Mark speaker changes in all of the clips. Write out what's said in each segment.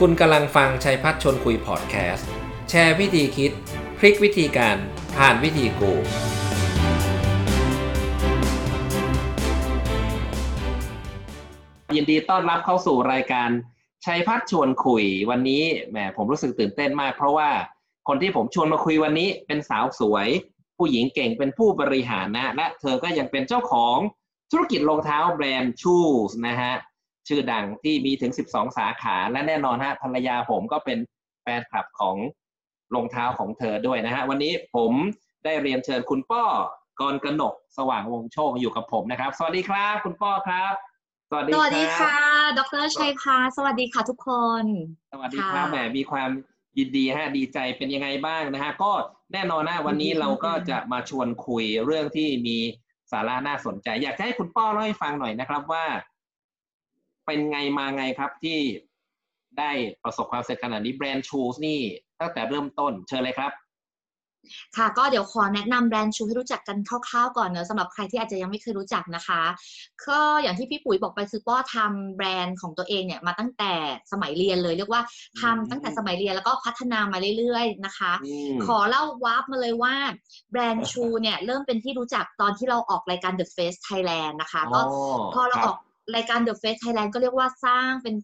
Speaker 1: คุณกำลังฟังชัยพัฒชนคุยพอดแคสต์ แชร์วิธีคิด พลิกวิธีการผ่านวิธีกู ยินดีต้อนรับเข้าสู่รายการชัยพัฒชวนคุยวันนี้แหมผมรู้สึกตื่นเต้นมาก เพราะว่าคนที่ผมชวนมาคุยวันนี้เป็นสาวสวย ผู้หญิงเก่งเป็นผู้บริหารนะ และเธอก็ยังเป็นเจ้าของธุรกิจรองเท้าแบรนด์ชูสนะฮะ ชื่อดังที่มีถึง 12 สาขา และแน่นอนฮะภรรยาผมก็เป็นแฟนคลับของรองเท้าของเธอด้วยนะฮะวันนี้ผมได้เรียนเชิญคุณป้อกรกนกสว่างวงโชคอยู่กับผมนะครับ สวัสดีครับ คุณป้อครับ สวัสดี
Speaker 2: สวัสดี
Speaker 1: รับ
Speaker 2: ค่ะ ดรชัยพาสวัสดีค่ะทุกคน
Speaker 1: สวัสดีครับ
Speaker 2: ค่ะ
Speaker 1: แหมมีความยินดีฮะดีใจเป็นยังไงบ้างนะฮะก็แน่นอนนะวันนี้
Speaker 2: ยินดี
Speaker 1: เราก็
Speaker 2: ค่ะ
Speaker 1: จะมาชวนคุยเรื่องที่มีสาระน่าสนใจ อยากจะให้คุณป้อเล่าให้ฟังหน่อยนะครับว่า เป็นไงมาไงครับที่ได้ประสบความสำเร็จขนาดนี้แบรนด์ชูสนี่ตั้งแต่เริ่มต้นเชิญเลยครับ
Speaker 2: ค่ะก็เดี๋ยวขอแนะนำแบรนด์ชูให้รู้จักกันคร่าวๆก่อนเนอะสำหรับใครที่อาจจะยังไม่เคยรู้จักนะคะ ก็อย่างที่พี่ปุ๋ยบอกไปคือป้อทำแบรนด์ของตัวเองเนี่ยมาตั้งแต่สมัยเรียนเลย เรียกว่าทำตั้งแต่สมัยเรียนแล้วก็พัฒนามาเรื่อยๆนะคะ
Speaker 1: อืม
Speaker 2: ขอเล่าวาร์ปมาเลยว่าแบรนด์ SHU เนี่ยเริ่มเป็นที่รู้จักตอนที่เราออกรายการ The Face Thailand นะคะก็พอเราออก รายการ The Face Thailand ก็เรียกว่าสร้างเป็น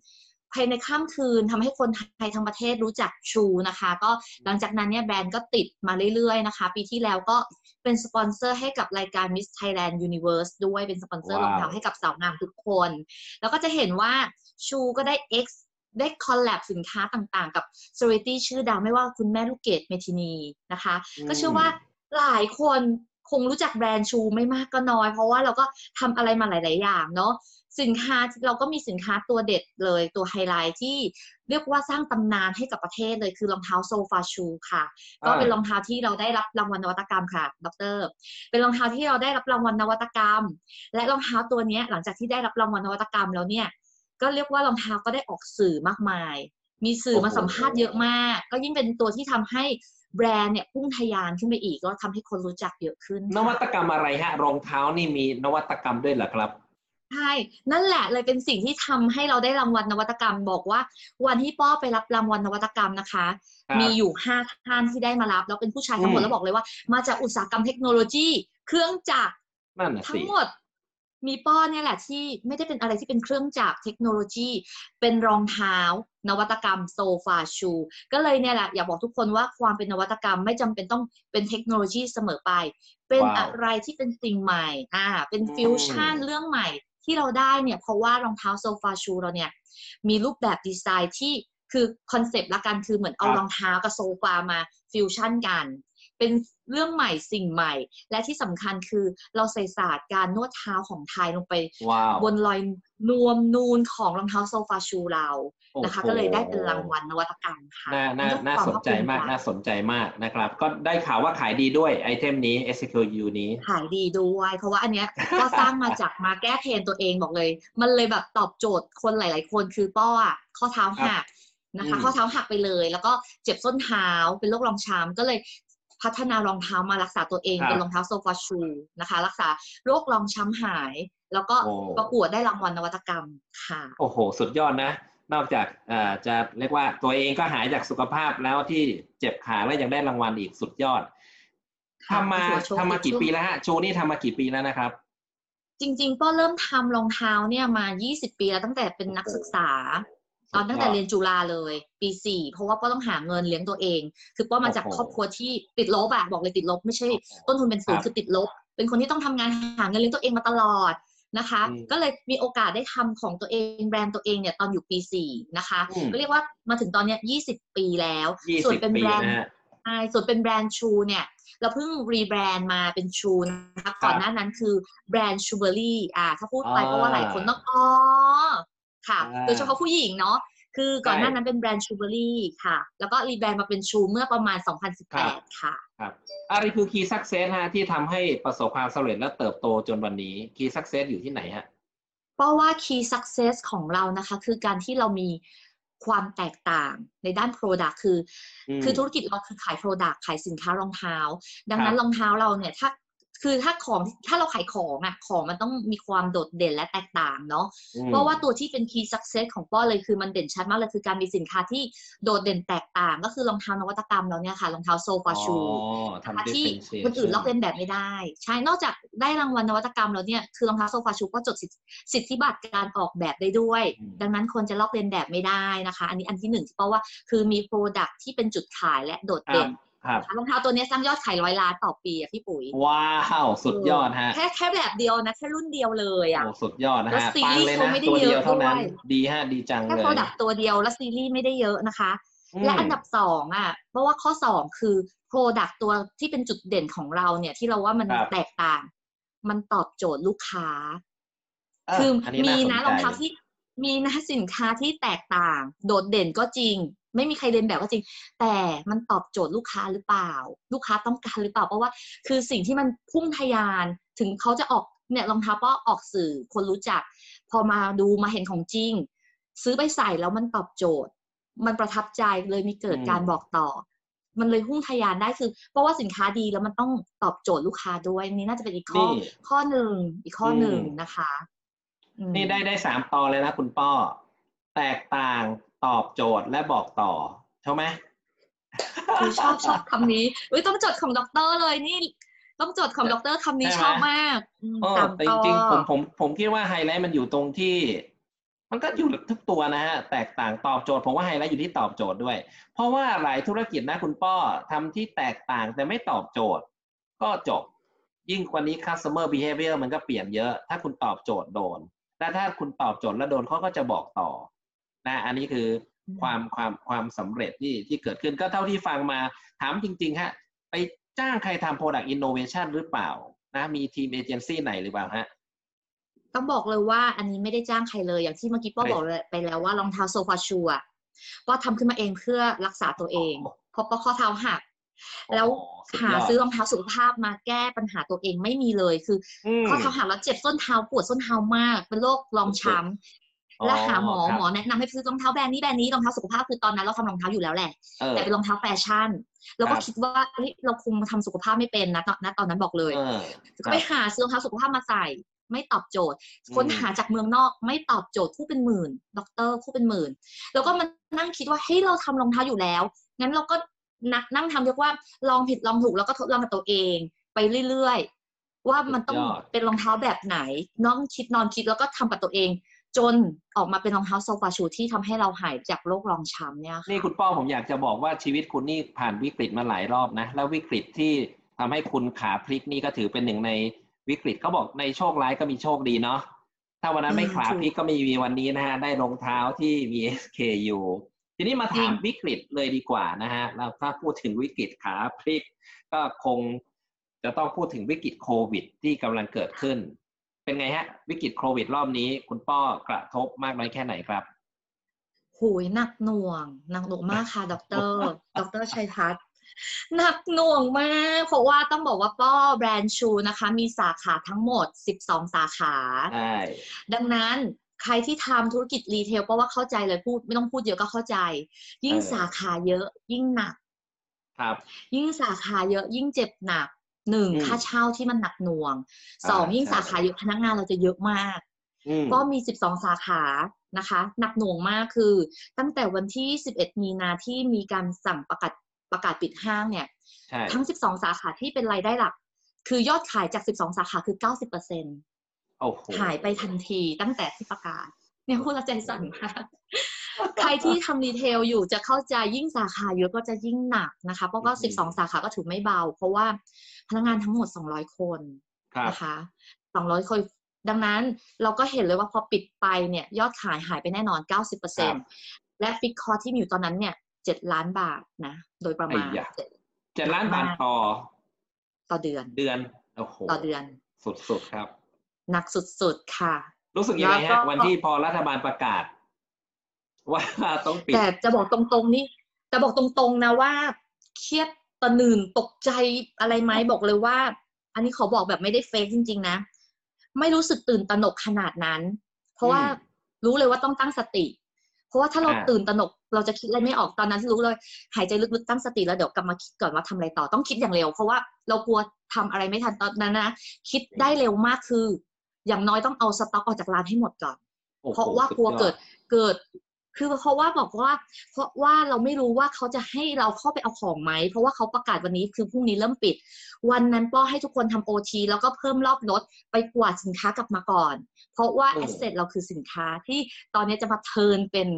Speaker 2: ภายในข้ามคืนทำให้คนไทยทั้งประเทศรู้จัก SHU นะคะ ก็หลังจากนั้นเนี่ยแบรนด์ก็ติดมาเรื่อยๆนะคะ ปีที่แล้วก็เป็นสปอนเซอร์ให้กับรายการ Miss Thailand Universe ด้วยเป็นสปอนเซอร์ร
Speaker 1: ว้าว
Speaker 2: องเท้าให้กับสาวงามทุกคน แล้วก็จะเห็นว่าชูก็ได้ X ได้คอลแลบสินค้าต่างๆ กับ c e l e b r i t y ชื่อดังไม่ว่าคุณแม่ลูกเกดเมทินีนะคะ ก็เชื่อว่าหลายคนคงรู้จักแบรนด์ SHU ไม่มากก็น้อย เพราะว่าเราก็ทำอะไรมาหลาย ๆ อย่างเนาะ สินค้าเราก็มีสินค้าตัวเด็ดเลยตัวไฮไลท์ที่เรียกว่าสร้างตำนานให้กับประเทศเลยคือรองเท้าโซฟา SHU ค่ะ ก็เป็นรองเท้าที่เราได้รับรางวัลนวัตกรรมค่ะ ดร เป็นรองเท้าที่เราได้รับรางวัลนวัตกรรม และรองเท้าตัวเนี้ยหลังจากที่ได้รับรางวัลนวัตกรรมแล้วเนี่ย ก็เรียกว่ารองเท้าก็ได้ออกสื่อมากมาย มีสื่อมา
Speaker 1: โอ้โห
Speaker 2: สัมภาษณ์เยอะมาก ก็ยิ่งเป็นตัวที่ทำให้แบรนด์เนี่ยพุ่งทะยานขึ้นไปอีกก็ทำให้คนรู้จักเยอะขึ้น
Speaker 1: นวัต
Speaker 2: ค่ะ
Speaker 1: กรรมอะไรฮะรองเท้านี่มีนวัตกรรมด้วยเหรอครับ
Speaker 2: ใช่นั่นแหละเลยเป็นสิ่งที่ทำให้เราได้รางวัลนวัตกรรม บอกว่า วันที่ป้อไปรับรางวัลนวัตกรรมนะคะ
Speaker 1: ครับ
Speaker 2: มีอยู่ห้าท่านที่ได้มารับแล้วเป็นผู้ชายทั้งหม
Speaker 1: อื
Speaker 2: ด
Speaker 1: ม
Speaker 2: แล้วบอกเลยว่า มาจากอุตสาหกรรมเทคโนโลยี เครื่องจักร
Speaker 1: นั่นน่ะ
Speaker 2: ทั้
Speaker 1: สิ
Speaker 2: งหมดมีป้อนเนี่ยแหละที่ไม่ได้เป็นอะไรที่เป็นเครื่องจักรเทคโนโลยี เป็นรองเท้า นวัตกรรมโซฟา SHU ก็เลยเนี่ยแหละอยากบอกทุกคนว่าความเป็นนวัตกรรมไม่จำเป็นต้องเป็นเทคโนโลยีเสมอไป เป็น
Speaker 1: ว้าว
Speaker 2: อะไรที่เป็นสิ่งใหม่อ่าเป็น
Speaker 1: อืม
Speaker 2: ฟิวชั่นเรื่องใหม่ ที่เราได้เนี่ยเพราะว่ารองเท้าโซฟา SHU เราเนี่ยมีรูปแบบดีไซน์ที่คือคอนเซปต์ละกันคือเหมือนเอา
Speaker 1: ครับ
Speaker 2: รองเท้ากับโซฟามาฟิวชั่นกัน เป็น เรื่องใหม่สิ่งใหม่ และที่สำคัญคือเราใส่ศาสตร์การนวดเท้าของไทยลงไป
Speaker 1: ว้าว
Speaker 2: บนรอยนวมนูนของรองเท้าโซฟา SHU เรานะคะ
Speaker 1: โอ้โห
Speaker 2: ก็เลยได้เป็นรางวัลนวัตกรรมค่ะ
Speaker 1: น่าน่า
Speaker 2: ก็
Speaker 1: น่า
Speaker 2: คว
Speaker 1: สนใจมาก
Speaker 2: ภคภู
Speaker 1: น่าสนใจมากนะครับ ก็ได้ข่าวว่าขายดีด้วยไอเทมนี้ SQU นี้
Speaker 2: ขายดีด้วย เพราะว่าอันเนี้ยก็สร้างมาจากมาแก้ pain ตัวเองบอกเลย มันเลยแบบตอบโจทย์คนหลาย ๆ คนคือป้ออะข้อเท้าหักนะคะ
Speaker 1: อืม
Speaker 2: ข้อเท้าหักไปเลย แล้วก็เจ็บส้นเท้าเป็นโรครองช้ำก็เลย พัฒนารองเท้ามารักษาตัวเอง
Speaker 1: ครับ
Speaker 2: เป็นรองเท้าโซฟาชูนะคะ รักษาโรครองช้ำหาย แล้วก็
Speaker 1: โอ้
Speaker 2: ประกวดได้รางวัลนวัตกรรมค่ะ
Speaker 1: โอ้โห สุดยอดนะ นอกจากเอ่อจะเรียกว่าตัวเองก็หายจากสุขภาพแล้วที่เจ็บขาแล้วยังได้รางวัลอีกสุดยอด
Speaker 2: ค่ะ
Speaker 1: ทำมา
Speaker 2: โอ้โหโชค
Speaker 1: ทำมากี่
Speaker 2: ช่วง
Speaker 1: ปีแล้วฮะชูนี่ทำมากี่ปีแล้วนะครับ
Speaker 2: จริงๆ ก็เริ่มทำรองเท้าเนี่ยมา 20 ปีแล้วตั้งแต่เป็นนักศึกษา ตอนตั้งแต่เรียนจุฬาเลย ปีสี่เพราะว่าก็ต้องหาเงินเลี้ยงตัวเอง คือป้อมาจาก
Speaker 1: โอ้โห
Speaker 2: ครอบครัวที่ติดลบอะบอกเลยติดลบไม่ใช่
Speaker 1: โอ้โห
Speaker 2: ต้นทุนเป็นศูน
Speaker 1: ครั
Speaker 2: ย์
Speaker 1: บ
Speaker 2: คือติดลบ เป็นคนที่ต้องทำงานหาเงินเลี้ยงตัวเองมาตลอดนะคะ
Speaker 1: อืม
Speaker 2: ก็เลยมีโอกาสได้ทำของตัวเองแบรนด์ตัวเองเนี่ยตอนอยู่ปีสี่นะคะ
Speaker 1: อืม
Speaker 2: ก็เรียกว่ามาถึงตอนเนี้ย20ปีแล้ว
Speaker 1: ยี่
Speaker 2: ส่ว
Speaker 1: สิ
Speaker 2: น
Speaker 1: บ
Speaker 2: เป็น
Speaker 1: ปี
Speaker 2: แบรนด์
Speaker 1: นะฮะ
Speaker 2: ใช่ส่วนเป็นแบรนด์ชูเนี่ยเราเพิ่งรีแบรนด์มาเป็นชูนะคะก่อนหน้านั้นคือแบรนด์ SHUBERRY อ่าถ้าพูดไป
Speaker 1: อ่า
Speaker 2: เพราะว่าหลายคนต้องอ๋อ ค่ะ
Speaker 1: อ่า
Speaker 2: โดยเฉพาะผู้หญิงเนาะคือก่อนหน้า
Speaker 1: ใช่
Speaker 2: นั้นเป็นแบรนด์ SHUBERRY ค่ะ แล้วก็ rebrand มาเป็น SHU เมื่อประมาณ 2018 ค่ะ
Speaker 1: ครับอะไรคือ key success ฮะที่ทำให้ประสบความสำเร็จและเติบโตจนวันนี้ key success อยู่ที่ไหนฮะ
Speaker 2: เพราะว่า key success ของเรานะคะ คือการที่เรามีความแตกต่างในด้าน product คืออ
Speaker 1: ม
Speaker 2: คือธุรกิจเราคือขาย product ขายสินค้ารองเท้า ดังนั้
Speaker 1: ครั
Speaker 2: น
Speaker 1: บ
Speaker 2: รองเท้าเราเนี่ยถ้า คือถ้าของถ้าเราขายของอะของมันต้องมีความโดดเด่นและแตกต่างเนาะ
Speaker 1: อืม
Speaker 2: เพราะว่าตัวที่เป็น key success ของป้อเลยคือมันเด่นชัดมากเลยคือการมีสินค้าที่โดดเด่นแตกต่าง ก็คือรองเท้านวัตกรรมเราเนี่ยค่ะรองเท้าโซฟาชู
Speaker 1: อ๋อ
Speaker 2: นะคะ
Speaker 1: ทำ
Speaker 2: ที่
Speaker 1: differentiation
Speaker 2: คนอื่นลอกเลียนแบบไม่ได้ ใช่นอกจากได้รางวัลนวัตกรรมแล้วเนี่ยคือรองเท้าโซฟาชูก็จดสิทธิสิทธิบัตรการออกแบบได้ด้วย
Speaker 1: อืม
Speaker 2: ดังนั้นคนจะลอกเลียนแบบไม่ได้นะคะ อันนี้อันที่หนึ่งเพราะว่าคือมีโปรดักที่เป็นจุดขายและโดด
Speaker 1: ครั
Speaker 2: เด่
Speaker 1: บ
Speaker 2: น
Speaker 1: ค รับ
Speaker 2: รองเท้าตัวนี้สร้างยอดขายร้อยล้านต่อปีอะพี่ปุ๋ย
Speaker 1: ว้าวสุดยอดฮะ
Speaker 2: แค่แค่แบบเดียวนะ แค่รุ่นเดียวเลยอะ
Speaker 1: โอ้สุดยอดนะ
Speaker 2: แล้ว
Speaker 1: ฮะ
Speaker 2: ซี
Speaker 1: ปัง
Speaker 2: รีส์
Speaker 1: เลย
Speaker 2: เขา
Speaker 1: นะ
Speaker 2: ไม่ได้
Speaker 1: ตัวเดียว
Speaker 2: เยอะ
Speaker 1: เท่านั้น
Speaker 2: ด้วย
Speaker 1: ดีฮะดีจัง
Speaker 2: แค่
Speaker 1: เลย
Speaker 2: โปรดักตัวเดียวแล้วซีรีส์ไม่ได้เยอะนะคะ
Speaker 1: อืม
Speaker 2: และอันดับสองอะ เพราะว่าข้อสองคือโปรดักตัวที่เป็นจุดเด่นของเราเนี่ยที่เราว่ามัน
Speaker 1: ครับ
Speaker 2: แตกต่าง มันตอบโจทย์ลูกค้า
Speaker 1: เออ
Speaker 2: คือ
Speaker 1: อันนี้
Speaker 2: มี
Speaker 1: น่าสนใจ
Speaker 2: นะรองเท้าที่มีนะสินค้าที่แตกต่าง โดดเด่นก็จริง ไม่มีใครเรียนแบบก็จริง แต่มันตอบโจทย์ลูกค้าหรือเปล่า ลูกค้าต้องการหรือเปล่า เพราะว่า คือสิ่งที่มันพุ่งทะยานถึงเขาจะออกเนี่ยรองเท้าก็ออกสื่อคนรู้จัก พอมาดูมาเห็นของจริง ซื้อไปใส่แล้วมันตอบโจทย์ มันประทับใจเลยมีเกิด
Speaker 1: อืม
Speaker 2: การบอกต่อ มันเลยพุ่งทะยานได้คือ เพราะว่าสินค้าดีแล้วมันต้องตอบโจทย์ลูกค้าด้วยอันนี่น่าจะเป็นอีกข้อ
Speaker 1: นี่
Speaker 2: ข้อหนึ่งอีกข้อหนึ่ง
Speaker 1: อืม
Speaker 2: นะคะอืม
Speaker 1: นี่ได้ได้สามตอนเลยนะคุณป้อแตกต่าง ตอบโจทย์และบอกต่อใช่ไหม
Speaker 2: คือชอบชอบคำนี้เอ้ยต้องจดของด็อกเตอร์เลยนี่ต้องจดของด็อกเตอร์คำนี้
Speaker 1: ใช่ไหม
Speaker 2: ชอบมากอืม
Speaker 1: เออ
Speaker 2: สาม
Speaker 1: แต่
Speaker 2: ต่
Speaker 1: จ
Speaker 2: อ
Speaker 1: ริงๆผมผมผมคิดว่าไฮไลท์มันอยู่ตรงที่ มันก็อยู่ทุกตัวนะฮะแตกต่างตอบโจทย์ผมว่าไฮไลท์อยู่ที่ตอบโจทย์ด้วย เพราะว่าหลายธุรกิจนะคุณป้อทำที่แตกต่างแต่ไม่ตอบโจทย์ ก็จบ ยิ่งกว่านี้ customer behavior มันก็เปลี่ยนเยอะ ถ้าคุณตอบโจทย์โดนและถ้าคุณตอบโจทย์แล้วโดนเขาก็จะบอกต่อ นะอันนี้คือความความความสำเร็จที่ที่เกิดขึ้นก็เท่าที่ฟังมาถามจริง ๆ ฮะ ไปจ้างใครทำ product innovation หรือเปล่านะมีทีมเอเจนซี่ไหนหรือเปล่าฮะ
Speaker 2: ต้องบอกเลยว่าอันนี้ไม่ได้จ้างใครเลย อย่างที่เมื่อกี้ป้อ
Speaker 1: ไม่
Speaker 2: บอกเลยไปแล้วว่ารองเท้าโซฟาชูอะป้อทำขึ้นมาเองเพื่อรักษาตัวเองเพราะป้อข้อเท้าหักแล้ว
Speaker 1: โอ้สุด
Speaker 2: หาย
Speaker 1: ด
Speaker 2: ซื้อรองเท้าสุขภาพมาแก้ปัญหาตัวเองไม่มีเลยคือ
Speaker 1: ม
Speaker 2: ข้อเท้าหักแล้วเจ็บส้นเท้าปวดส้นเท้ามาก เป็นโรครองช้
Speaker 1: อ๋อำ
Speaker 2: และหาหมอ
Speaker 1: ครับ
Speaker 2: หมอแนะนำให้ซื้อรองเท้าแบรนด์นี้แบรนด์นี้รองเท้าสุขภาพคือตอนนั้นเราทำรองเท้าอยู่แล้วแหละ
Speaker 1: เออ
Speaker 2: แต่เป็นรองเท้าแฟชั่นแล้วก็
Speaker 1: ครับ
Speaker 2: คิดว่าเฮ้ยเราคงทำสุขภาพไม่เป็นนะตอนณตอนนั้นบอกเลย
Speaker 1: เออ
Speaker 2: ก็ไปหาซื้อรองเท้าสุขภาพมาใส่ไม่ตอบโจทย์
Speaker 1: อืม
Speaker 2: ค้นหาจากเมืองนอกไม่ตอบโจทย์คู่เป็นหมื่นด็อกเตอร์คู่เป็นหมื่น แล้วก็มานั่งคิดว่าเฮ้ยเราทำรองเท้าอยู่แล้ว งั้นเราก็นักนั่งทำเรียกว่าลองผิดลองถูกแล้วก็ทดลองกับตัวเอง ไปเรื่อยๆ ว่ามันต้อง
Speaker 1: สุดยอด
Speaker 2: เป็นรองเท้าแบบไหนนั่งคิดนอนคิดแล้วก็ทำกับตัวเอง จนออกมาเป็นรองเท้าโซฟา SHU ที่ทำให้เราหายจากโรครองช้ำเนี่ยค่ะ
Speaker 1: นี่คุณป้อผมอยากจะบอกว่าชีวิตคุณนี่ผ่านวิกฤตมาหลายรอบนะ แล้ววิกฤตที่ทำให้คุณขาพลิกนี่ก็ถือเป็นหนึ่งในวิกฤตเขาบอกในโชคร้ายก็มีโชคดีเนาะถ้าวันนั้นไม่
Speaker 2: อืม
Speaker 1: ขาพลิกก็ไม่มีวันนี้นะฮะได้รองเท้าที่มี SKU ทีนี้มาถาม
Speaker 2: จริง
Speaker 1: วิกฤตเลยดีกว่านะฮะแล้วถ้าพูดถึงวิกฤตขาพลิก ก็คงจะต้องพูดถึงวิกฤตโควิดที่กำลังเกิดขึ้น เป็นไงฮะ วิกฤตโควิดรอบนี้ คุณป้อกระทบมากน้อยแค่ไหนครับ
Speaker 2: หูยหนักหน่วงหนักหน่วงมากค่ะด็อกเตอร์ด็อกเตอร์ชัยพัชร์หนักหน่วงมาก เพราะว่าต้องบอกว่าป้อแบรนด์ SHU นะคะ มีสาขาทั้งหมด 12 สาขา
Speaker 1: ใช่
Speaker 2: ดังนั้นใครที่ทำธุรกิจรีเทลเพราะว่าเข้าใจเลยพูดไม่ต้องพูดเยอะก็เข้าใจ ยิ่งสาขาเยอะยิ่งหนัก
Speaker 1: ครับ
Speaker 2: ยิ่งสาขาเยอะยิ่งเจ็บหนัก หนึ่ง
Speaker 1: อืม
Speaker 2: ค่าเช่าที่มันหนักหน่วงสอง
Speaker 1: อ่า
Speaker 2: ยิ่ง
Speaker 1: ใช่
Speaker 2: สาขาเยอะพนักงานเราจะเยอะมาก
Speaker 1: อืม
Speaker 2: ก็มี 12 สาขานะคะ หนักหน่วงมากคือ ตั้งแต่วันที่ 11 มีนาที่มีการสั่งประกาศประกาศปิดห้างเนี่ย
Speaker 1: ใช่
Speaker 2: ทั้ง 12 สาขาที่เป็นรายได้หลัก คือยอดขายจาก 12 สาขาคือ 90%
Speaker 1: โอ้โห
Speaker 2: หายไปทันทีตั้งแต่ที่ประกาศ เนี่ยพูดแล้วใจสั่นมากใครที่ทำรีเทลอยู่จะเข้าใจยิ่งสาขาเยอะก็จะยิ่งหนักนะคะ เพราะก็
Speaker 1: อืม
Speaker 2: 12 สาขาก็ถือไม่เบา เพราะว่า พนักงานทั้งหมด 200 คน
Speaker 1: ครับ
Speaker 2: นะคะสองร้อยคน ดังนั้นเราก็เห็นเลยว่าพอปิดไปเนี่ยยอดขายหายไปแน่นอน 90%และฟิกคอร์ที่มีอยู่ตอนนั้นเนี่ย 7 ล้านบาทนะ โดยประมาณ
Speaker 1: ไอ้ยะ
Speaker 2: เจ็ด
Speaker 1: เจ็ดล้านบาทต่อ
Speaker 2: ต่อเดือน
Speaker 1: เดือน โอ้โห
Speaker 2: ต่อเดือน
Speaker 1: สุดๆครับ
Speaker 2: หนักสุดๆค่ะ
Speaker 1: รู้สึกยังไง
Speaker 2: แล้ว
Speaker 1: ฮะ
Speaker 2: ก็
Speaker 1: วันที่พอรัฐบาลประกาศ ว่าต้องปิด
Speaker 2: แต่จะบอกตรงๆนี่แต่บอกตรงๆนะว่าเครียด ตะหนื่นตกใจอะไรไหมบอกเลยว่า อันนี้ขอบอกแบบไม่ได้เฟกจริง ๆ นะ ไม่รู้สึกตื่นตระหนกขนาดนั้น เพราะว่า
Speaker 1: อืม
Speaker 2: รู้เลยว่าต้องตั้งสติ เพราะว่าถ้าเรา
Speaker 1: อ่า
Speaker 2: ตื่นตระหนกเราจะคิดอะไรไม่ออกตอนนั้นรู้เลย หายใจลึกๆตั้งสติแล้วเดี๋ยวกลับมาคิดก่อนว่าทำอะไรต่อต้องคิดอย่างเร็ว เพราะว่าเรากลัวทำอะไรไม่ทันตอนนั้นนะคิดได้เร็วมากคือ อย่างน้อยต้องเอาสต็อกออกจากร้านให้หมดก่อน
Speaker 1: โอ้โห
Speaker 2: เพราะว่ากลัว
Speaker 1: สุดยอ
Speaker 2: เกิดเกิด คือเพราะว่าบอกว่า เพราะว่าเราไม่รู้ว่าเขาจะให้เราเข้าไปเอาของไหม เพราะว่าเขาประกาศวันนี้คือพรุ่งนี้เริ่มปิด วันนั้นป้อให้ทุกคนทำโอทีแล้วก็เพิ่มรอบรถไปกวาดสินค้ากลับมาก่อน เพราะว่า
Speaker 1: โอ้
Speaker 2: แอสเซทเราคือสินค้าที่ตอนนี้จะมาเทิร์นเป็น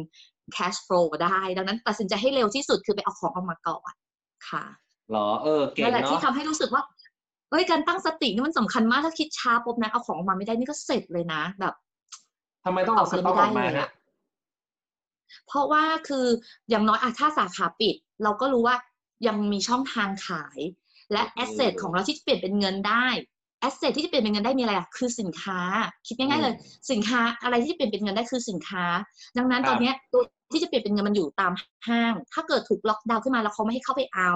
Speaker 2: cash flow ได้ ดังนั้นตัดสินใจให้เร็วที่สุดคือไปเอาของออกมาก่อนค่ะ
Speaker 1: เหรอเออเก่ง
Speaker 2: นั่นแหละ
Speaker 1: เนาะ
Speaker 2: ที่ทำให้รู้สึกว่าเฮ้ยการตั้งสตินี่มันสำคัญมากถ้าคิดช้าปุ๊บนะเอาของออกมาไม่ได้นี่ก็เสร็จเลยนะแบบ
Speaker 1: ทำไมต้องเอาสต็อกออกมาฮะ
Speaker 2: เพราะว่าคืออย่างน้อยอะถ้าสาขาปิด เราก็รู้ว่ายังมีช่องทางขาย และแอสเซทของเราที่จะเปลี่ยนเป็นเงินได้แอสเซทที่จะเปลี่ยนเป็นเงินได้มีอะไรอะคือสินค้า คิดง่ายๆเลย สินค้าอะไรที่จะเปลี่ยนเป็นเงินได้คือสินค้า ดังนั้น
Speaker 1: ครับ
Speaker 2: ตอนเนี้ยตัวที่จะเปลี่ยนเป็นเงินมันอยู่ตามห้าง ถ้าเกิดถูกล็อกดาวน์ขึ้นมาแล้วเขาไม่ให้เข้าไปเอา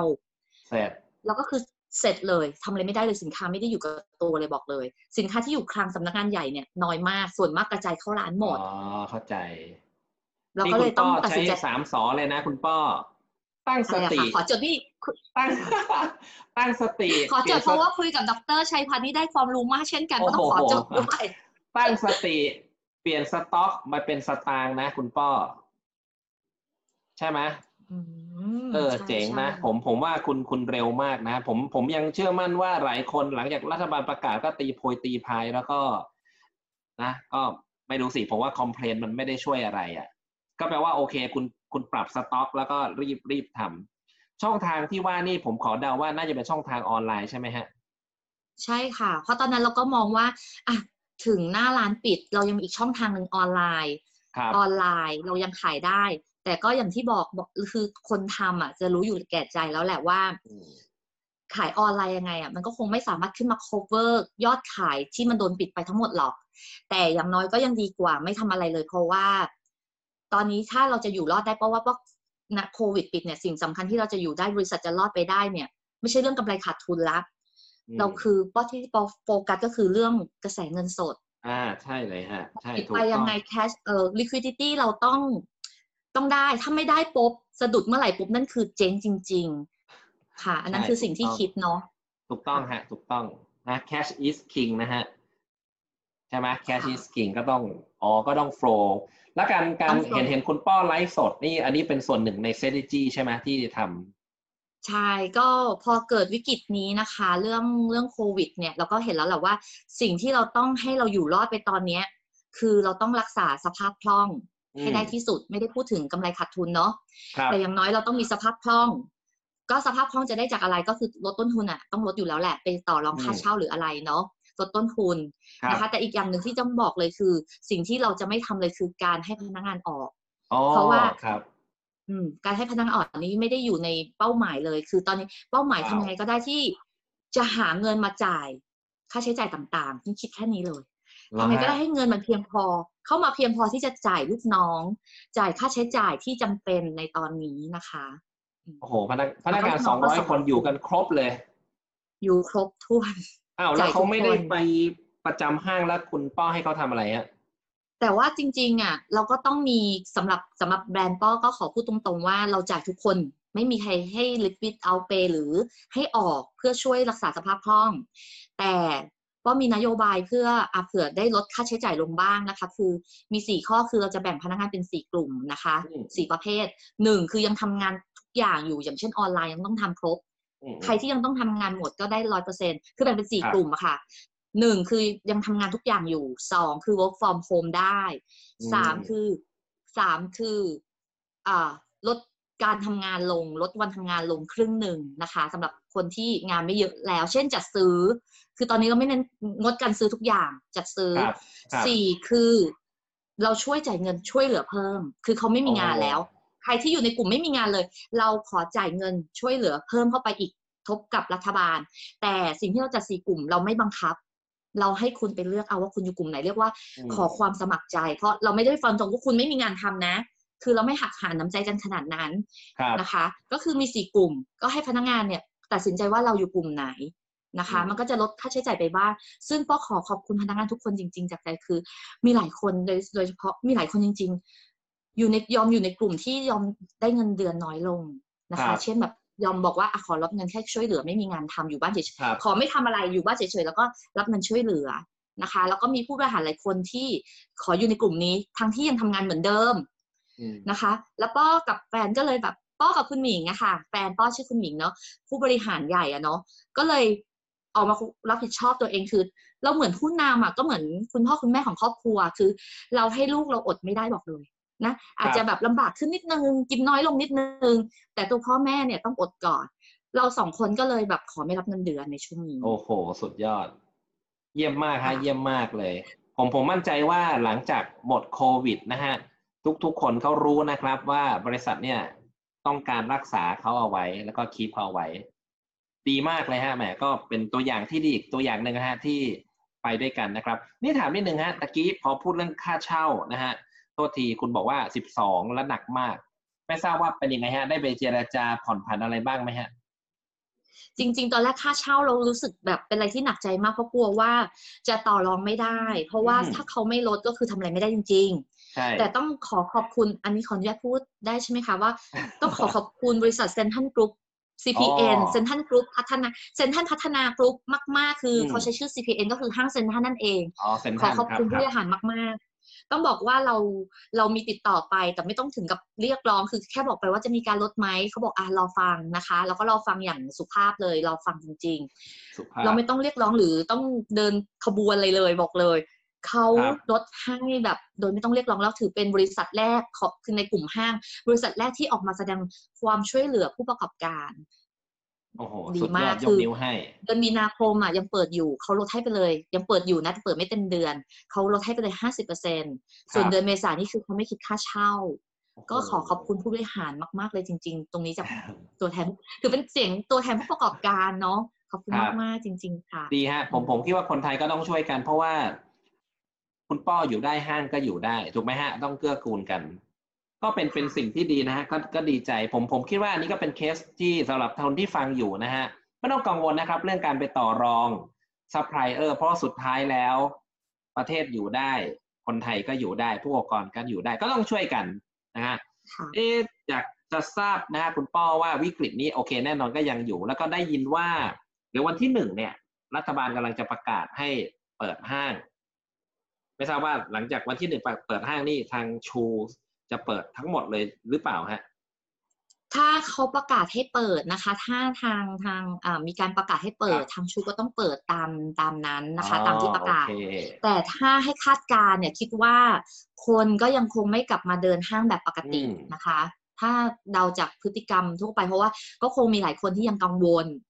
Speaker 1: เสร็จ
Speaker 2: แล้วก็คือเสร็จเลยทำอะไรไม่ได้เลยสินค้าไม่ได้อยู่กับตัวเลยบอกเลย สินค้าที่อยู่คลังสำนักงานใหญ่เนี่ยน้อยมากส่วนมากกระจายเข้าร้านหมด
Speaker 1: อ๋อเข้าใจ
Speaker 2: เรา
Speaker 1: นี่
Speaker 2: ก็
Speaker 1: คุ
Speaker 2: เล
Speaker 1: ณ
Speaker 2: ยต้
Speaker 1: ป้
Speaker 2: อง
Speaker 1: อ
Speaker 2: ตัด
Speaker 1: ใช้
Speaker 2: สินใจ
Speaker 1: สามสอเลยนะคุณป้อ ตั้งส
Speaker 2: อะไรอะ
Speaker 1: ติ
Speaker 2: คะขอจดนี่
Speaker 1: ตั้งตั้งสติ
Speaker 2: ขอจด
Speaker 1: ป
Speaker 2: เพ
Speaker 1: ลี่ยน
Speaker 2: ราะว่าคุยกับดรชัยพันธ์นี่ได้ความรู้มากเช่นกันก็ต้องขอจดด้วย
Speaker 1: ตั้งสติเปลี่ยนสต็อกมาเป็นสตางค์นะ คุณป้อ ใช่ไหม
Speaker 2: อืม
Speaker 1: เออ
Speaker 2: ใช่
Speaker 1: เจ๋งนะ
Speaker 2: ใช่
Speaker 1: ผมผมว่าคุณคุณเร็วมากนะ ผมผมยังเชื่อมั่นว่าหลายคนหลังจากรัฐบาลประกาศก็ตีโพยตีพายแล้วก็ นะ ก็ไม่รู้สิผมว่าคอมเพลนมันไม่ได้ช่วยอะไรอะ่ะ ก็แปลว่าโอเค คุณคุณปรับสต็อก แล้วก็รีบรีบทำช่องทางที่ว่านี่ผมขอเดาว่าน่าจะเป็นช่องทางออนไลน์ใช่ไหมฮะ
Speaker 2: ใช่ค่ะ เพราะตอนนั้นเราก็มองว่าอะถึงหน้าร้านปิด เรายังมีอีกช่องทางหนึ่งออนไลน์
Speaker 1: ครับ
Speaker 2: ออนไลน์เรายังขายได้ แต่ก็อย่างที่บอกบอกคือคนทำอะ จะรู้อยู่แก่ใจแล้วแหละว่า
Speaker 1: อืม
Speaker 2: ขายออนไลน์ยังไงอะมันก็คงไม่สามารถขึ้นมา cover ยอดขายที่มันโดนปิดไปทั้งหมดหรอก แต่อย่างน้อยก็ยังดีกว่าไม่ทำอะไรเลย เพราะว่า ตอนนี้ถ้าเราจะอยู่รอดได้เพราะว่าเพราะณโควิดปิดเนี่ยสิ่งสำคัญที่เราจะอยู่ได้บริษัทจะรอดไปได้เนี่ย ไม่ใช่เรื่องกำไรขาดทุนละ
Speaker 1: อืม
Speaker 2: เราคือป้อที่ปอโฟกัสก็คือเรื่องกระแสเงินสด
Speaker 1: อ่าใช่เลยฮะใช่
Speaker 2: ปิด
Speaker 1: ถูก
Speaker 2: ไป
Speaker 1: ต้
Speaker 2: ยั
Speaker 1: อง
Speaker 2: งไง cash เอ่อ liquidity เราต้องต้องได้ถ้าไม่ได้ปุ๊บสะดุดเมื่อไหร่ปุ๊บนั่นคือเจ๊งจริง ๆ ค่ะ อันนั้นคือสิ่งที่คิดเนาะ
Speaker 1: ถูกต้องฮะ ถูกต้องนะ cash is king นะฮะ ใช่ไหม cash
Speaker 2: ค่ะ
Speaker 1: is king ก็ต้องอ๋อก็ต้อง flow แล้วการการ
Speaker 2: ต้อง flow
Speaker 1: เห็นเห็นคุณป้อไลฟ์สดนี่อันนี้เป็นส่วนหนึ่งใน strategy ใช่ไหมที่ท
Speaker 2: ใช่ก็พอเกิดวิกฤตนี้นะคะ เรื่องเรื่องโควิด เนี่ยเราก็เห็นแล้วแหละว่าสิ่งที่เราต้องให้เราอยู่รอดไปตอนเนี้ย คือเราต้องรักษาสภาพคล่อง
Speaker 1: อืม
Speaker 2: ให้ได้ที่สุดไม่ได้พูดถึงกำไรขาดทุนเนาะำ
Speaker 1: ครับ
Speaker 2: แต่อย่างน้อยเราต้องมีสภาพคล่อง ก็สภาพคล่องจะได้จากอะไรก็คือลดต้นทุนอะต้องลดอยู่แล้วแหละไปต่อรองค่า
Speaker 1: อืม
Speaker 2: เช่าหรืออะไรเนาะ ลดต้นทุน
Speaker 1: ครับ
Speaker 2: นะคะแต่อีกอย่างหนึ่งที่ต้องบอกเลยคือ สิ่งที่เราจะไม่ทำเลยคือการให้พนักงานออก
Speaker 1: อ๋อ
Speaker 2: เพราะว่า
Speaker 1: ครับ
Speaker 2: อืมการให้พนักงานออกนี้ไม่ได้อยู่ในเป้าหมายเลย คือตอนนี้เป้าหมาย
Speaker 1: ว้าว
Speaker 2: ทำยังไงก็ได้ที่จะหาเงินมาจ่าย ค่าใช้จ่ายต่างๆฉันคิดแค่นี้เลย
Speaker 1: เหรอ
Speaker 2: ทำไงก็ได้
Speaker 1: ฮะ
Speaker 2: ให้เงินมันเพียงพอ เข้ามาเพียงพอที่จะจ่ายลูกน้อง จ่ายค่าใช้จ่ายที่จำเป็นในตอนนี้นะคะ
Speaker 1: โอ้โหพนักพนักงาน
Speaker 2: แล้วก็
Speaker 1: สองร้อย
Speaker 2: น้องก็
Speaker 1: คนอยู่กันครบเลย
Speaker 2: อยู่ครบถ้วน
Speaker 1: อ้าวแล้ว
Speaker 2: จ่าย
Speaker 1: เขาไม่ได้
Speaker 2: ทุกคน
Speaker 1: ไปประจำห้างแล้วคุณป้อให้เขาทำอะไรฮะ
Speaker 2: แต่ว่าจริงๆอะเราก็ต้องมีสำหรับสำหรับแบรนด์ป้อก็ขอพูดตรงๆว่าเราจ่ายทุกคนไม่มีใครให้ liquid out pay หรือให้ออกเพื่อช่วยรักษาสภาพคล่อง แต่ป้อมีนโยบายเพื่ออาเผื่อได้ลดค่าใช้จ่ายลงบ้างนะคะ คือมีสี่ข้อคือเราจะแบ่งพนักงานเป็นสี่กลุ่มนะคะ
Speaker 1: อืม
Speaker 2: สี่ประเภทหนึ่งคือยังทำงานทุกอย่างอยู่อย่างเช่นออนไลน์ยังต้องทำครบ
Speaker 1: อืม
Speaker 2: ใครที่ยังต้องทำงานหมดก็ได้ร้อยเปอร์เซ็นคือแบ่งเป็นสี่
Speaker 1: ครับ
Speaker 2: กลุ่มอะค่ะหนึ่งคือยังทำงานทุกอย่างอยู่สองคือ work from home ได้
Speaker 1: อืม
Speaker 2: สามคือสามคืออ่าลดการทำงานลงลดวันทำงานลงครึ่งหนึ่งนะคะสำหรับคนที่งานไม่เยอะแล้ว เช่นจัดซื้อ คือตอนนี้เราไม่เน้นงดการซื้อทุกอย่างจัดซื้อ
Speaker 1: ครับครับ
Speaker 2: สี่คือ เราช่วยจ่ายเงินช่วยเหลือเพิ่ม คือเขาไม่มีงานแล้วใครที่อยู่ในกลุ่มไม่มีงานเลย เราขอจ่ายเงินช่วยเหลือเพิ่มเข้าไปอีกทบกับรัฐบาล แต่สิ่งที่เราจัดสี่กลุ่มเราไม่บังคับ เราให้คุณไปเลือกเอาว่าคุณอยู่กลุ่มไหนเรียกว่า
Speaker 1: ม
Speaker 2: ขอความสมัครใจ เพราะเราไม่ได้ฟันธงว่าคุณไม่มีงานทำนะ คือเราไม่หักหาน้ำใจกันขนาดนั้น
Speaker 1: ครับ
Speaker 2: นะคะ ก็คือมีสี่กลุ่ม ก็ให้พนักงานเนี่ยตัดสินใจว่าเราอยู่กลุ่มไหนนะคะ
Speaker 1: อืม
Speaker 2: มันก็จะลดค่าใช้จ่ายไปบ้าง ซึ่งก็ขอขอบคุณพนักงานทุกคนจริง ๆ จากใจคือ มีหลายคนโดยโดยเฉพาะมีหลายคนจริง ๆ อยู่ในยอมอยู่ในกลุ่มที่ยอมได้เงินเดือนน้อยลงนะ
Speaker 1: ครั
Speaker 2: คะ
Speaker 1: บ
Speaker 2: เช่นแบบยอมบอกว่าอะขอรับเงินแค่ช่วยเหลือไม่มีงานทำอยู่บ้านเฉย
Speaker 1: ครับ
Speaker 2: ๆขอไม่ทำอะไรอยู่บ้านเฉยๆแล้วก็รับเงินช่วยเหลือนะคะ แล้วก็มีผู้บริหารหลายคนที่ขออยู่ในกลุ่มนี้ทั้งที่ยังทำงานเหมือนเดิม
Speaker 1: อืม
Speaker 2: นะคะ แล้วป้อกับแฟนก็เลยแบบป้อกับคุณหมิงอะค่ะ แฟนป้อชื่อคุณหมิงเนาะผู้บริหารใหญ่อะเนาะก็เลยออกมารับผิดชอบตัวเองคือ เราเหมือนผู้นำอะก็เหมือนคุณพ่อคุณแม่ของครอบครัวคือ เราให้ลูกเราอดไม่ได้บอกเลย นะอาจจะแบบลำบากขึ้นนิดนึงกินน้อยลงนิดนึง แต่ตัวพ่อแม่เนี่ยต้องอดก่อน เราสองคนก็เลยแบบขอไม่รับเงินเดือนในช่วงนี้
Speaker 1: โอ้โห สุดยอด เยี่ยมมากฮะ
Speaker 2: ค่ะ
Speaker 1: เยี่ยมมากเลย ผมผมมั่นใจว่าหลังจากหมดโควิดนะฮะ ทุกๆคนเขารู้นะครับว่าบริษัทเนี่ยต้องการรักษาเขาเอาไว้ แล้วก็คีบเขาเอาไว้ ดีมากเลยฮะแหมก็เป็นตัวอย่างที่ดีอีกตัวอย่างหนึ่งนะฮะที่ไปด้วยกันนะครับ นี่ถามนิดนึงฮะตะกี้พอพูดเรื่องค่าเช่านะฮะ โทษทีคุณบอกว่าสิบสองแล้วหนักมาก ไม่ทราบว่าเป็นยังไงฮะ ได้ไปเจรจาผ่อนผันอะไรบ้างไหมฮะ
Speaker 2: จริง ๆ ตอนแรกค่าเช่าเรารู้สึกแบบเป็นอะไรที่หนักใจมากเพราะกลัวว่าจะต่อรองไม่ได้ เพราะว่า
Speaker 1: อืม
Speaker 2: ถ้าเขาไม่ลดก็คือทำอะไรไม่ได้จริง
Speaker 1: ใช่
Speaker 2: ๆแต่ต้องขอขอบคุณอันนี้ขออนุญาตพูดได้ใช่ไหมคะว่า ต้องขอขอบคุณบริษัทเซนทันกรุ๊ป CPN
Speaker 1: อ๋อ
Speaker 2: เซ็นทรัลกรุ๊ปพัฒนาเซ็นทรัลพัฒนากรุ๊ปมาก ๆ คืออื
Speaker 1: ม
Speaker 2: เขาใช้ชื่อ CPN ก็คือห้างเซ็นทรัลนั่นเอง
Speaker 1: อ๋อเซ็น
Speaker 2: ข
Speaker 1: ทรั
Speaker 2: อ
Speaker 1: ล
Speaker 2: ขอบคุณ
Speaker 1: ค
Speaker 2: ผู้
Speaker 1: รั
Speaker 2: บริหารมาก ๆ ต้องบอกว่าเราเรามีติดต่อไป แต่ไม่ต้องถึงกับเรียกร้องคือแค่บอกไปว่าจะมีการลดไหมเขาบอกอะรอฟังนะคะ แล้วก็รอฟังอย่างสุภาพเลยรอฟังจริง
Speaker 1: สุภา
Speaker 2: ๆ
Speaker 1: พ
Speaker 2: เราไม่ต้องเรียกร้องหรือต้องเดินขบวนอะไรเลยบอกเลยเขา
Speaker 1: ครับ
Speaker 2: ลดให้แบบโดยไม่ต้องเรียกร้องแล้วถือเป็นบริษัทแรกของคือในกลุ่มห้าง บริษัทแรกที่ออกมาแสดงความช่วยเหลือผู้ประกอบการ
Speaker 1: โอ้โห
Speaker 2: ดี
Speaker 1: สุดย
Speaker 2: มา
Speaker 1: อกดย
Speaker 2: คื
Speaker 1: ก
Speaker 2: อ
Speaker 1: นิ้วให้
Speaker 2: เดือนมีนาคมอะยังเปิดอยู่เขาลดให้ไปเลย ยังเปิดอยู่นะแต่เปิดไม่เต็มเดือนเขาลดให้ไปเลยห้าสิบเปอร์เซ็นส่วน
Speaker 1: ครับ
Speaker 2: เดือนเมษายนนี่คือเขาไม่คิดค่าเช่า
Speaker 1: โโห
Speaker 2: ก็ขอขอบคุณผู้บริหารมาก ๆ เลยจริง ๆ ตรงนี้จากตัวแทนคือเป็นเสียงตัวแทนผู้ประกอบการเนาะขอบคุณ
Speaker 1: ครับ
Speaker 2: มากๆจริง ๆ ค่ะ
Speaker 1: ดีฮะผมผมคิดว่าคนไทยก็ต้องช่วยกัน เพราะว่า คุณป้ออยู่ได้ห้างก็อยู่ได้ถูกไหมฮะ ต้องเกื้อกูลกัน ก็เป็นเป็นสิ่งที่ดีนะฮะก็ก็ดีใจผมผมคิดว่าอันนี้ก็เป็นเคสที่สำหรับคนที่ฟังอยู่นะฮะไม่ต้องกังวลนะครับ เรื่องการไปต่อรองซัพพลายเออร์เพราะสุดท้ายแล้ว ประเทศอยู่ได้ คนไทยก็อยู่ได้ ผู้ประกอบการก็อยู่ได้ก็ต้องช่วยกันนะฮะ
Speaker 2: ค่ะ
Speaker 1: เอ๊ะอยากจะทราบนะฮะคุณป้อว่าวิกฤตนี้โอเค แน่นอนก็ยังอยู่ แล้วก็ได้ยินว่าเดี๋ยววันที่หนึ่งเนี่ย รัฐบาลกำลังจะประกาศให้เปิดห้าง ไม่ทราบว่าหลังจากวันที่หนึ่งเปิดห้างนี่ทางชู จะเปิดทั้งหมดเลยหรือเปล่าฮะ
Speaker 2: ถ้าเขาประกาศให้เปิดนะคะ ถ้าทางทางอ่ามีการประกาศให้เปิด
Speaker 1: ครับ
Speaker 2: ทางชูก็ต้องเปิดตามตามนั้นนะคะ
Speaker 1: อ๋อ
Speaker 2: ตามที่ประกาศ
Speaker 1: โอเค
Speaker 2: แต่ถ้าให้คาดการณ์เนี่ยคิดว่าคนก็ยังคงไม่กลับมาเดินห้างแบบปกติ
Speaker 1: อืม
Speaker 2: นะคะ ถ้าเดาจากพฤติกรรมทั่วไปเพราะว่าก็คงมีหลายคนที่ยังกังวล
Speaker 1: อืม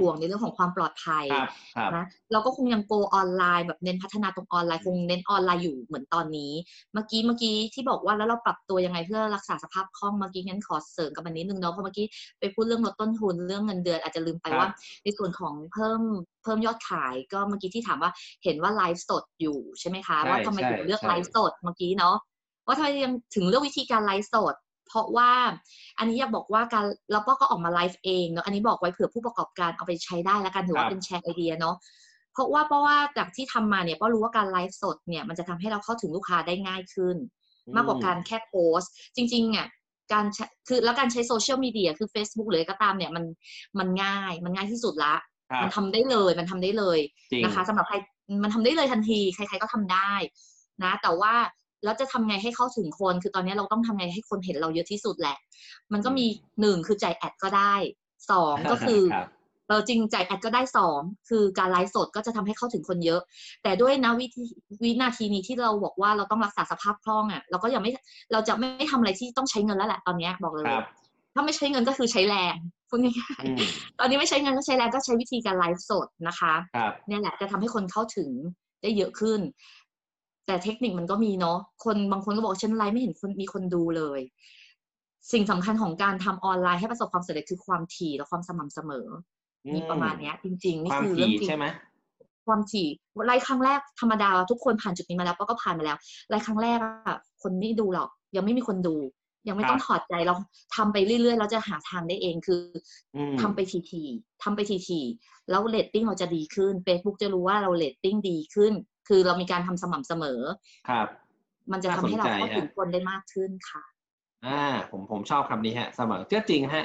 Speaker 2: ห่วงในเรื่องของความปลอดภัย
Speaker 1: ครับครับ
Speaker 2: นะเราก็คงยังโกออนไลน์แบบเน้นพัฒนาตรงออนไลน์คงเน้นออนไลน์อยู่เหมือนตอนนี้ เมื่อกี้เมื่อกี้ที่บอกว่าแล้วเราปรับตัวยังไงเพื่อรักษาสภาพคล่องเมื่อกี้งั้นขอเสริมกับอันนี้นึงเนาะเพราะเมื่อกี้ไปพูดเรื่องลดต้นทุนเรื่องเงินเดือนอาจจะลืมไป
Speaker 1: ครับ
Speaker 2: ว่า ในส่วนของเพิ่มเพิ่มยอดขายก็เมื่อกี้ที่ถามว่าเห็นว่าไลฟ์สดอยู่ใช่ไหมคะ
Speaker 1: ใช่
Speaker 2: ว่าทำไม
Speaker 1: ใช่
Speaker 2: ถึงเลือก
Speaker 1: ใช่
Speaker 2: ไลฟ์สดเมื่อกี้เนาะว่าทำไมยังถึงเลือกวิธีการไลฟ์สด เพราะว่าอันนี้อยากบอกว่าการแล้วป้อก็ออกมาไลฟ์เองเนาะอันนี้บอกไว้เผื่อผู้ประกอบการเอาไปใช้ได้แล้วกันถือว่าเป็นแชร์ไอเดียเนาะเพราะว่าเพราะว่าจากที่ทำมาเนี่ยป้อรู้ว่าการไลฟ์สดเนี่ยมันจะทำให้เราเข้าถึงลูกค้าได้ง่ายขึ้น มากกว่าการแค่โพสต์จริงๆอะการใช้คือแล้วการใช้โซเชียลมีเดียคือ Facebook หรืออะไรก็ตามเนี่ยมันมันง่ายมันง่ายที่สุดละ
Speaker 1: ครับ
Speaker 2: มันทำได้เลยมันทำได้เลย
Speaker 1: จริง
Speaker 2: นะคะสำหรับใครมันทำได้เลยทันที ใคร ๆก็ทำได้นะ แต่ว่า แล้วจะทำไงให้เข้าถึงคน คือตอนนี้เราต้องทำไงให้คนเห็นเราเยอะที่สุดแหละ มันก็มีหนึ่งคือจ่ายแอดก็ได้สองก็คือ
Speaker 1: ครับ
Speaker 2: เออจริงจ่ายแอดก็ได้สองคือการไลฟ์สดก็จะทำให้เข้าถึงคนเยอะ แต่ด้วยนะวิธีวินาทีนี้ที่เราบอกว่าเราต้องรักษาสภาพคล่องอะเราก็ยังไม่เราจะไม่ทำอะไรที่ต้องใช้เงินแล้วแหละตอนเนี้ยบอกเลย
Speaker 1: ครับ
Speaker 2: ถ้าไม่ใช้เงินก็คือใช้แรงพูดง่าย
Speaker 1: อืม
Speaker 2: ๆตอนนี้ไม่ใช้เงินก็ใช้แรงก็ใช้วิธีการไลฟ์สดนะคะ
Speaker 1: ครับ
Speaker 2: เนี่ยแหละจะทำให้คนเข้าถึงได้เยอะขึ้น แต่เทคนิคมันก็มีเนาะคนบางคนก็บอกฉันไลฟ์ไม่เห็นคนมีคนดูเลย สิ่งสำคัญของการทำออนไลน์ให้ประสบความสำเร็จคือความถี่และความสม่ำเสมออนี่ประมาณเนี้ย จริงๆนี่
Speaker 1: ความ
Speaker 2: คือเรื่อง
Speaker 1: ถี่
Speaker 2: จริง
Speaker 1: ใช่ไหม
Speaker 2: ความถี่ไลฟ์ครั้งแรกธรรมดาทุกคนผ่านจุดนี้มาแล้วป้าก็ผ่านมาแล้วไลฟ์ครั้งแรกอะคนไม่ดูหรอก ยังไม่มีคนดู ยังไม่ต้องถอดใจเราทำไปเรื่อยๆเราจะหาทางได้เองคือ
Speaker 1: อืม
Speaker 2: ทำไปทีๆทำไปทีๆแล้วเรตติ้งเราจะดีขึ้น Facebook จะรู้ว่าเราเรตติ้งดีขึ้น คือเรามีการทำสม่ำเสมอ
Speaker 1: ครับ
Speaker 2: มันจะทำให้เราเข้าถึงคนได้มากขึ้นค่ะ
Speaker 1: อ่า ผมผมชอบคำนี้ฮะ สม่ำก็จริงฮะ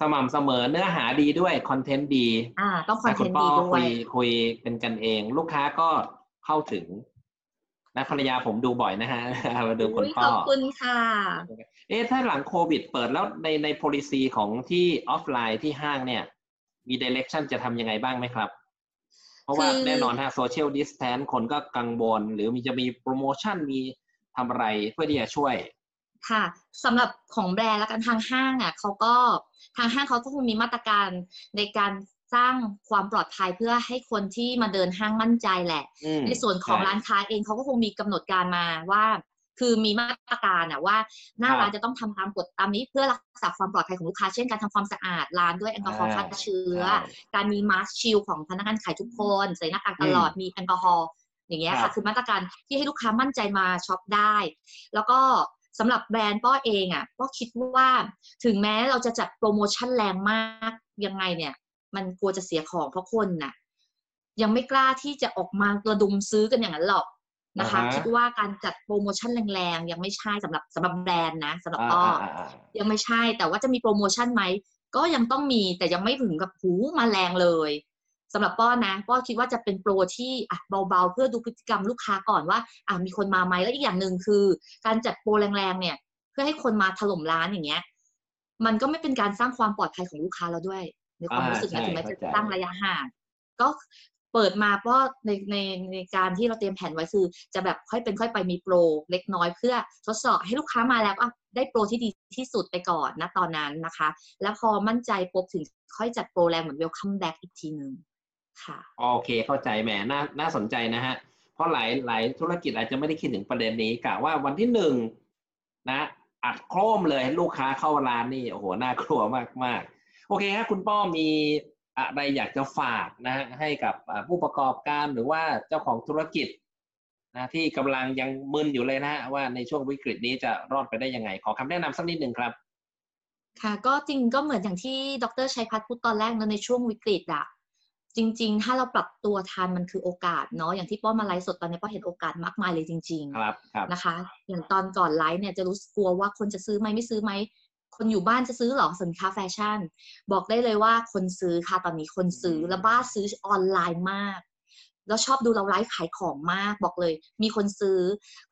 Speaker 1: สม่ำเสมอเนื้อหาดีด้วย content ดี
Speaker 2: อ่า ต้อง content ดีด้วย
Speaker 1: คุ
Speaker 2: ย
Speaker 1: คุยเป็นกันเอง ลูกค้าก็เข้าถึงนะภรรยาผมดูบ่อยนะฮะมาดูคุณ
Speaker 2: อุ๊ย
Speaker 1: พ่
Speaker 2: ข
Speaker 1: อ
Speaker 2: อบคุณค่ะ
Speaker 1: เอ๊ะถ้าหลังโควิดเปิดแล้วในใน policy ของที่ออฟไลน์ที่ห้างเนี่ย มี direction จะทำยังไงบ้างไหมครับ เพราะว่า
Speaker 2: คือ
Speaker 1: แน่นอนฮะ social distance คนก็กังวลหรือมีจะมีโปรโมชั่นมีทำอะไรเพื่อที่จะช่วย
Speaker 2: ค่ะสำหรับของแบรนด์และกันทางห้างอะเขาก็ทางห้างเขาก็คงมีมาตรการในการสร้างความปลอดภัยเพื่อให้คนที่มาเดินห้างมั่นใจแหละ
Speaker 1: อืม
Speaker 2: ในส่วนของ
Speaker 1: ใช่
Speaker 2: ร้านค้าเองเขาก็คงมีกำหนดการมาว่า คือมีมาตรการอะว่าหน้า
Speaker 1: ครับ
Speaker 2: ร้านจะต้องทำตามกฎตามนี้เพื่อรักษาความปลอดภัยของลูกค้า เช่นการทำความสะอาดร้านด้วยแอลกอฮอล์
Speaker 1: อ่า
Speaker 2: ฆ่าเชื้อ
Speaker 1: ใช่
Speaker 2: การมีมาสก์ชิลของพนักงานขายทุกคน ใส่หน้ากากตลอดมีแอลกอฮอล์อย่างเงี้ย
Speaker 1: ครั
Speaker 2: ค่ะ
Speaker 1: บ
Speaker 2: คือมาตรการที่ให้ลูกค้ามั่นใจมาช็อปได้ แล้วก็สำหรับแบรนด์ป้อเองอะก็คิดว่าถึงแม้เราจะจัดโปรโมชั่นแรงมากยังไงเนี่ย มันกลัวจะเสียของเพราะคนน่ะ ยังไม่กล้าที่จะออกมาระดมซื้อกันอย่างนั้นหรอก นะคะ
Speaker 1: อ่าฮะ
Speaker 2: คิดว่าการจัดโปรโมชั่นแรงๆ ยังไม่ใช่สำหรับสำหรับแบรนด์นะสำหรับ
Speaker 1: อ่า
Speaker 2: ป้อ
Speaker 1: อ่าอ่า
Speaker 2: ยังไม่ใช่แต่ว่าจะมีโปรโมชั่นไหมก็ยังต้องมีแต่ยังไม่ถึงกับหูมาแรงเลยสำหรับป้อนะป้อคิดว่าจะเป็นโปรที่อะเบาๆ เพื่อดูพฤติกรรมลูกค้าก่อนว่าอะมีคนมาไหมแล้วอีกอย่างหนึ่งคือ การจัดโปรแรงๆเนี่ย เพื่อให้คนมาถล่มร้านอย่างเงี้ย มันก็ไม่เป็นการสร้างความปลอดภัยของลูกค้าเราด้วยในความ
Speaker 1: อ่า
Speaker 2: รู้สึกนะ
Speaker 1: ใช่
Speaker 2: ถึงแม้จะ
Speaker 1: เข้าใจ
Speaker 2: ตั้งระยะห่างก็ เปิดมาเพราะในในในการที่เราเตรียมแผนไว้คือ จะแบบค่อยเป็นค่อยไปมีโปรเล็กน้อยเพื่อทดสอบให้ลูกค้ามาแล้วอะได้โปรที่ดีที่สุดไปก่อนนะตอนนั้นนะคะ แล้วพอมั่นใจปุ๊บถึงค่อยจัดโปรแรงเหมือน welcome back อีกทีหนึ่งค่ะ
Speaker 1: โอเคเข้าใจแหมน่าน่าสนใจนะฮะ เพราะหลายหลายธุรกิจอาจจะไม่ได้คิดถึงประเด็นนี้กะว่าวันที่หนึ่งนะอัดโครมเลยลูกค้าเข้าร้านนี่โอ้โหน่ากลัวมากมากๆโอเคฮะคุณป้อมี อะไรอยากจะฝากนะฮะให้กับอ่าผู้ประกอบการหรือว่าเจ้าของธุรกิจนะที่กำลังยังมึนอยู่เลยนะฮะว่าในช่วงวิกฤตนี้จะรอดไปได้ยังไง ขอคำแนะนำสักนิดหนึ่งครับ
Speaker 2: ค่ะ ก็จริงก็เหมือนอย่างที่ดรชัยพัชร์พูดตอนแรกนะในช่วงวิกฤตอะจริง ๆ ถ้าเราปรับตัวทันมันคือโอกาสเนาะอย่างที่ป้อมาไลฟ์สดตอนนี้ป้อเห็นโอกาสมากมายเลยจริง
Speaker 1: ครับครับ
Speaker 2: ๆนะคะ อย่างตอนก่อนไลฟ์เนี่ยจะรู้สึกกลัวว่าคนจะซื้อไหมไม่ซื้อไหม คนอยู่บ้านจะซื้อหรอสินค้าแฟชั่น บอกได้เลยว่าคนซื้อค่ะตอนนี้คนซื้อและบ้าซื้อออนไลน์มาก แล้วชอบดูเราไลฟ์ขายของมากบอกเลย มีคนซื้อ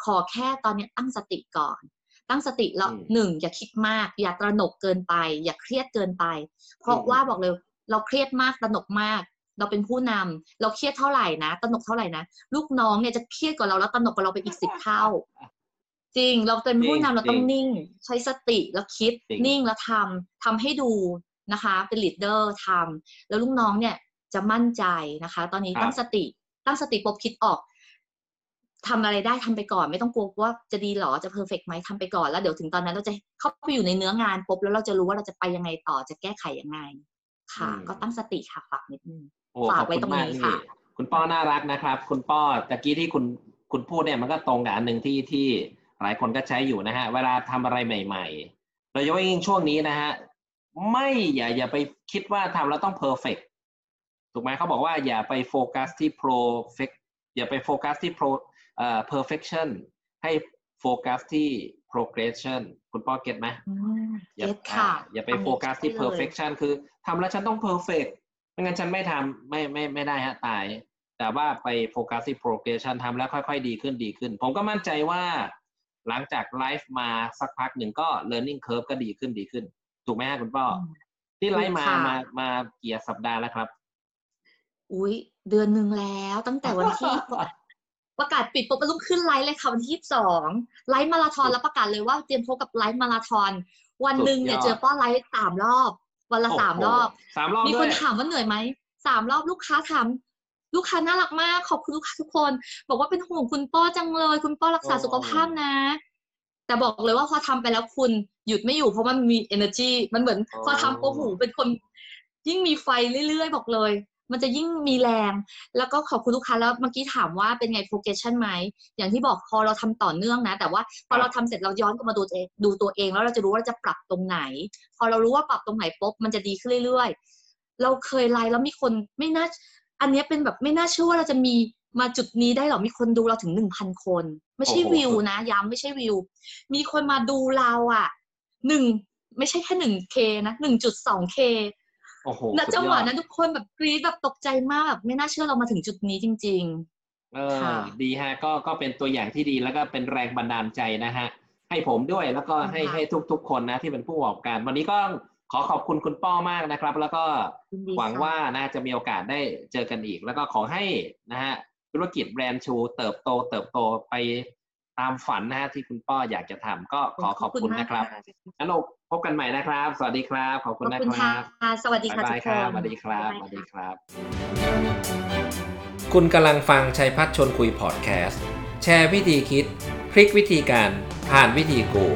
Speaker 2: ขอแค่ตอนนี้ตั้งสติก่อน ตั้งสติแล้ว
Speaker 1: อืม
Speaker 2: หนึ่งอย่าคิดมาก อย่าตระหนกเกินไป อย่าเครียดเกินไป เพราะ
Speaker 1: อืม
Speaker 2: ว่าบอกเลยเราเครียดมากตระหนกมาก เราเป็นผู้นำเราเครียดเท่าไหร่นะตระหนกเท่าไหร่นะลูกน้องเนี่ยจะเครียดกว่าเราแล้วตระหนกกว่าเราไปอีกสิบเท่า จริงเราเป็นผู้นำเราต้องนิ่ง ใช้สติแล้วคิด
Speaker 1: จริง
Speaker 2: นิ่งแล้วทำทำให้ดูนะคะ เป็นลีดเดอร์ทำแล้วลูกน้องเนี่ยจะมั่นใจนะคะ ตอนนี้ตั้งสติตั้งสติปุ๊บคิดออกทำอะไรได้ทำไปก่อน ไม่ต้องกลัวว่าจะดีหรอจะ perfect ไหมทำไปก่อนแล้วเดี๋ยวถึงตอนนั้นเราจะเข้าไปอยู่ในเนื้องานปุ๊บแล้วเราจะรู้ว่าเราจะไปยังไงต่อจะแก้ไขยังไง ค่ะ
Speaker 1: อืม
Speaker 2: ก็ตั้งสติค่ะฝากนิดนึง
Speaker 1: โอ้
Speaker 2: ฝาก
Speaker 1: ขอบ
Speaker 2: ไว้
Speaker 1: คุณ
Speaker 2: ตรง
Speaker 1: มาก
Speaker 2: นี้
Speaker 1: ที่
Speaker 2: ค่ะ
Speaker 1: คุณป้อน่ารักนะครับ คุณป้อตะกี้ที่คุณคุณพูดเนี่ยมันก็ตรงกับอันหนึ่งที่ที่ หลายคนก็ใช้อยู่นะฮะ เวลาทำอะไรใหม่ๆโดยเฉพาะยิ่งช่วงนี้นะฮะ ไม่อย่าอย่าไปคิดว่าทำแล้วต้อง perfectถูกไหมเขาบอกว่าอย่าไปโฟกัสที่ perfect อย่าไปโฟกัสที่ pro เอ่อ perfection ให้โฟกัสที่ progression คุณป้อ get ไหม
Speaker 2: อืม
Speaker 1: อย่า
Speaker 2: get ค่ะ
Speaker 1: อ่าอย่าไป
Speaker 2: อันนี้
Speaker 1: โฟกัสที่
Speaker 2: ใช่เลย
Speaker 1: perfection คือทำแล้วฉันต้อง perfect ไม่งั้นฉันไม่ทำไม่ไม่ไม่ได้ฮะตาย แต่ว่าไปโฟกัสที่ progression ทำแล้วค่อย ๆ ดีขึ้นดีขึ้น ผมก็มั่นใจว่า หลังจากไลฟ์มาสักพักหนึ่งก็ learning curve ก็ดีขึ้นดีขึ้น ถูกไหมฮะคุณป้ออ
Speaker 2: ม
Speaker 1: ที่ไลฟ์มา
Speaker 2: ถูกค่ะ
Speaker 1: มามากี่สัปดาห์แล้วครับ
Speaker 2: อุ้ยเดือนหนึ่งแล้วตั้งแต่วันที่ประกาศปิดปุ๊บลุกขึ้นไลฟ์เลยค่ะวันที่ยี่สิบสองไลฟ์มาราธอนแล้วประกาศเลยว่าเตรียมพบกับไลฟ์มาราธอนวันหนึ่งเนี่ย
Speaker 1: สุดยอด
Speaker 2: เจอป้อไลฟ์สามรอบ วันละสามรอบ
Speaker 1: โโหสามรอบ
Speaker 2: มี
Speaker 1: ด้
Speaker 2: ค
Speaker 1: วนย
Speaker 2: ถามว่าเหนื่อยไหมสามรอบลูกค้าถาม ลูกค้าน่ารักมาก ขอบคุณลูกค้าทุกคน บอกว่าเป็นห่วงคุณป้อจังเลย คุณป้อรักษา
Speaker 1: โอ้
Speaker 2: สุขภาพนะ แต่บอกเลยว่าพอทำไปแล้วคุณหยุดไม่อยู่เพราะมันมี energy มันเหมือนพอทำปุ๊บหูเป็นคน ยิ่งมีไฟเรื่อยๆ บอกเลย มันจะยิ่งมีแรง แล้วก็ขอบคุณลูกค้าแล้วเมื่อกี้ถามว่าเป็นไง progression ไหมอย่างที่บอกพอเราทำต่อเนื่องนะ แต่ว่าพอเราทำเสร็จเราย้อนกลับมาดูตัวเองดูตัวเอง แล้วเราจะรู้ว่าเราจะปรับตรงไหน พอเรารู้ว่าปรับตรงไหนปุ๊บมันจะดีขึ้นเรื่อยๆเราเคยไลน์แล้วมีคนไม่น่า อันเนี้ยเป็นแบบไม่น่าเชื่อว่าเราจะมีมาจุดนี้ได้เหรอ มีคนดูเราถึงหนึ่งพันคน ไม่ใช่
Speaker 1: โอ้โห
Speaker 2: วิวนะย้ำไม่ใช่วิว มีคนมาดูเราอะหนึ่งไม่ใช่แค่หนึ่งเคนะหนึ่งจุดสองเค
Speaker 1: โอ้โห
Speaker 2: ณ
Speaker 1: สุด
Speaker 2: จังห
Speaker 1: ยวะอด
Speaker 2: นั้นทุกคนแบบกรี๊ดแบบตกใจมากแบบไม่น่าเชื่อเรามาถึงจุดนี้จริง
Speaker 1: เอ
Speaker 2: ค่ะ
Speaker 1: อดีฮะ ก็ก็เป็นตัวอย่างที่ดีแล้วก็เป็นแรงบันดาลใจนะฮะ ให้ผมด้วยแล้วก็ให้
Speaker 2: ค่ะ
Speaker 1: ให้ทุกๆคนนะที่เป็นผู้ประกอบการ วันนี้ก็ ขอขอบคุณคุณป้อมากนะครับ แล้วก็
Speaker 2: ๆยินดี
Speaker 1: หวัง
Speaker 2: ค่ะ
Speaker 1: ว่าน่าจะมีโอกาสได้เจอกันอีก แล้วก็ขอให้นะฮะธุรกิจแบรนด์ชู เติบโต เติบโตไปตามฝันนะฮะที่คุณป้ออยากจะทำก็ขอขอบคุณนะครับ
Speaker 2: มาก
Speaker 1: งั้นเราพบกันใหม่นะครับ สวัสดีครับ ขอบ
Speaker 2: ข
Speaker 1: คุ
Speaker 2: อบ
Speaker 1: ณนะ
Speaker 2: คุณ
Speaker 1: ครั
Speaker 2: ค่ะ
Speaker 1: บ
Speaker 2: สวัสดีค่ะ
Speaker 1: บ๊าย
Speaker 2: ทุ
Speaker 1: บาย
Speaker 2: ก
Speaker 1: ค
Speaker 2: ค
Speaker 1: รับ
Speaker 2: น
Speaker 1: สวัสดีครับา
Speaker 2: ย
Speaker 1: ส
Speaker 2: บาย
Speaker 1: วัสดี
Speaker 2: ค่ะ
Speaker 1: ครับ คุณกำลังฟังชัยพัฒน์ชวนคุยพอดแคสต์ แชร์วิธีคิด พลิกวิธีการผ่านวิธีกู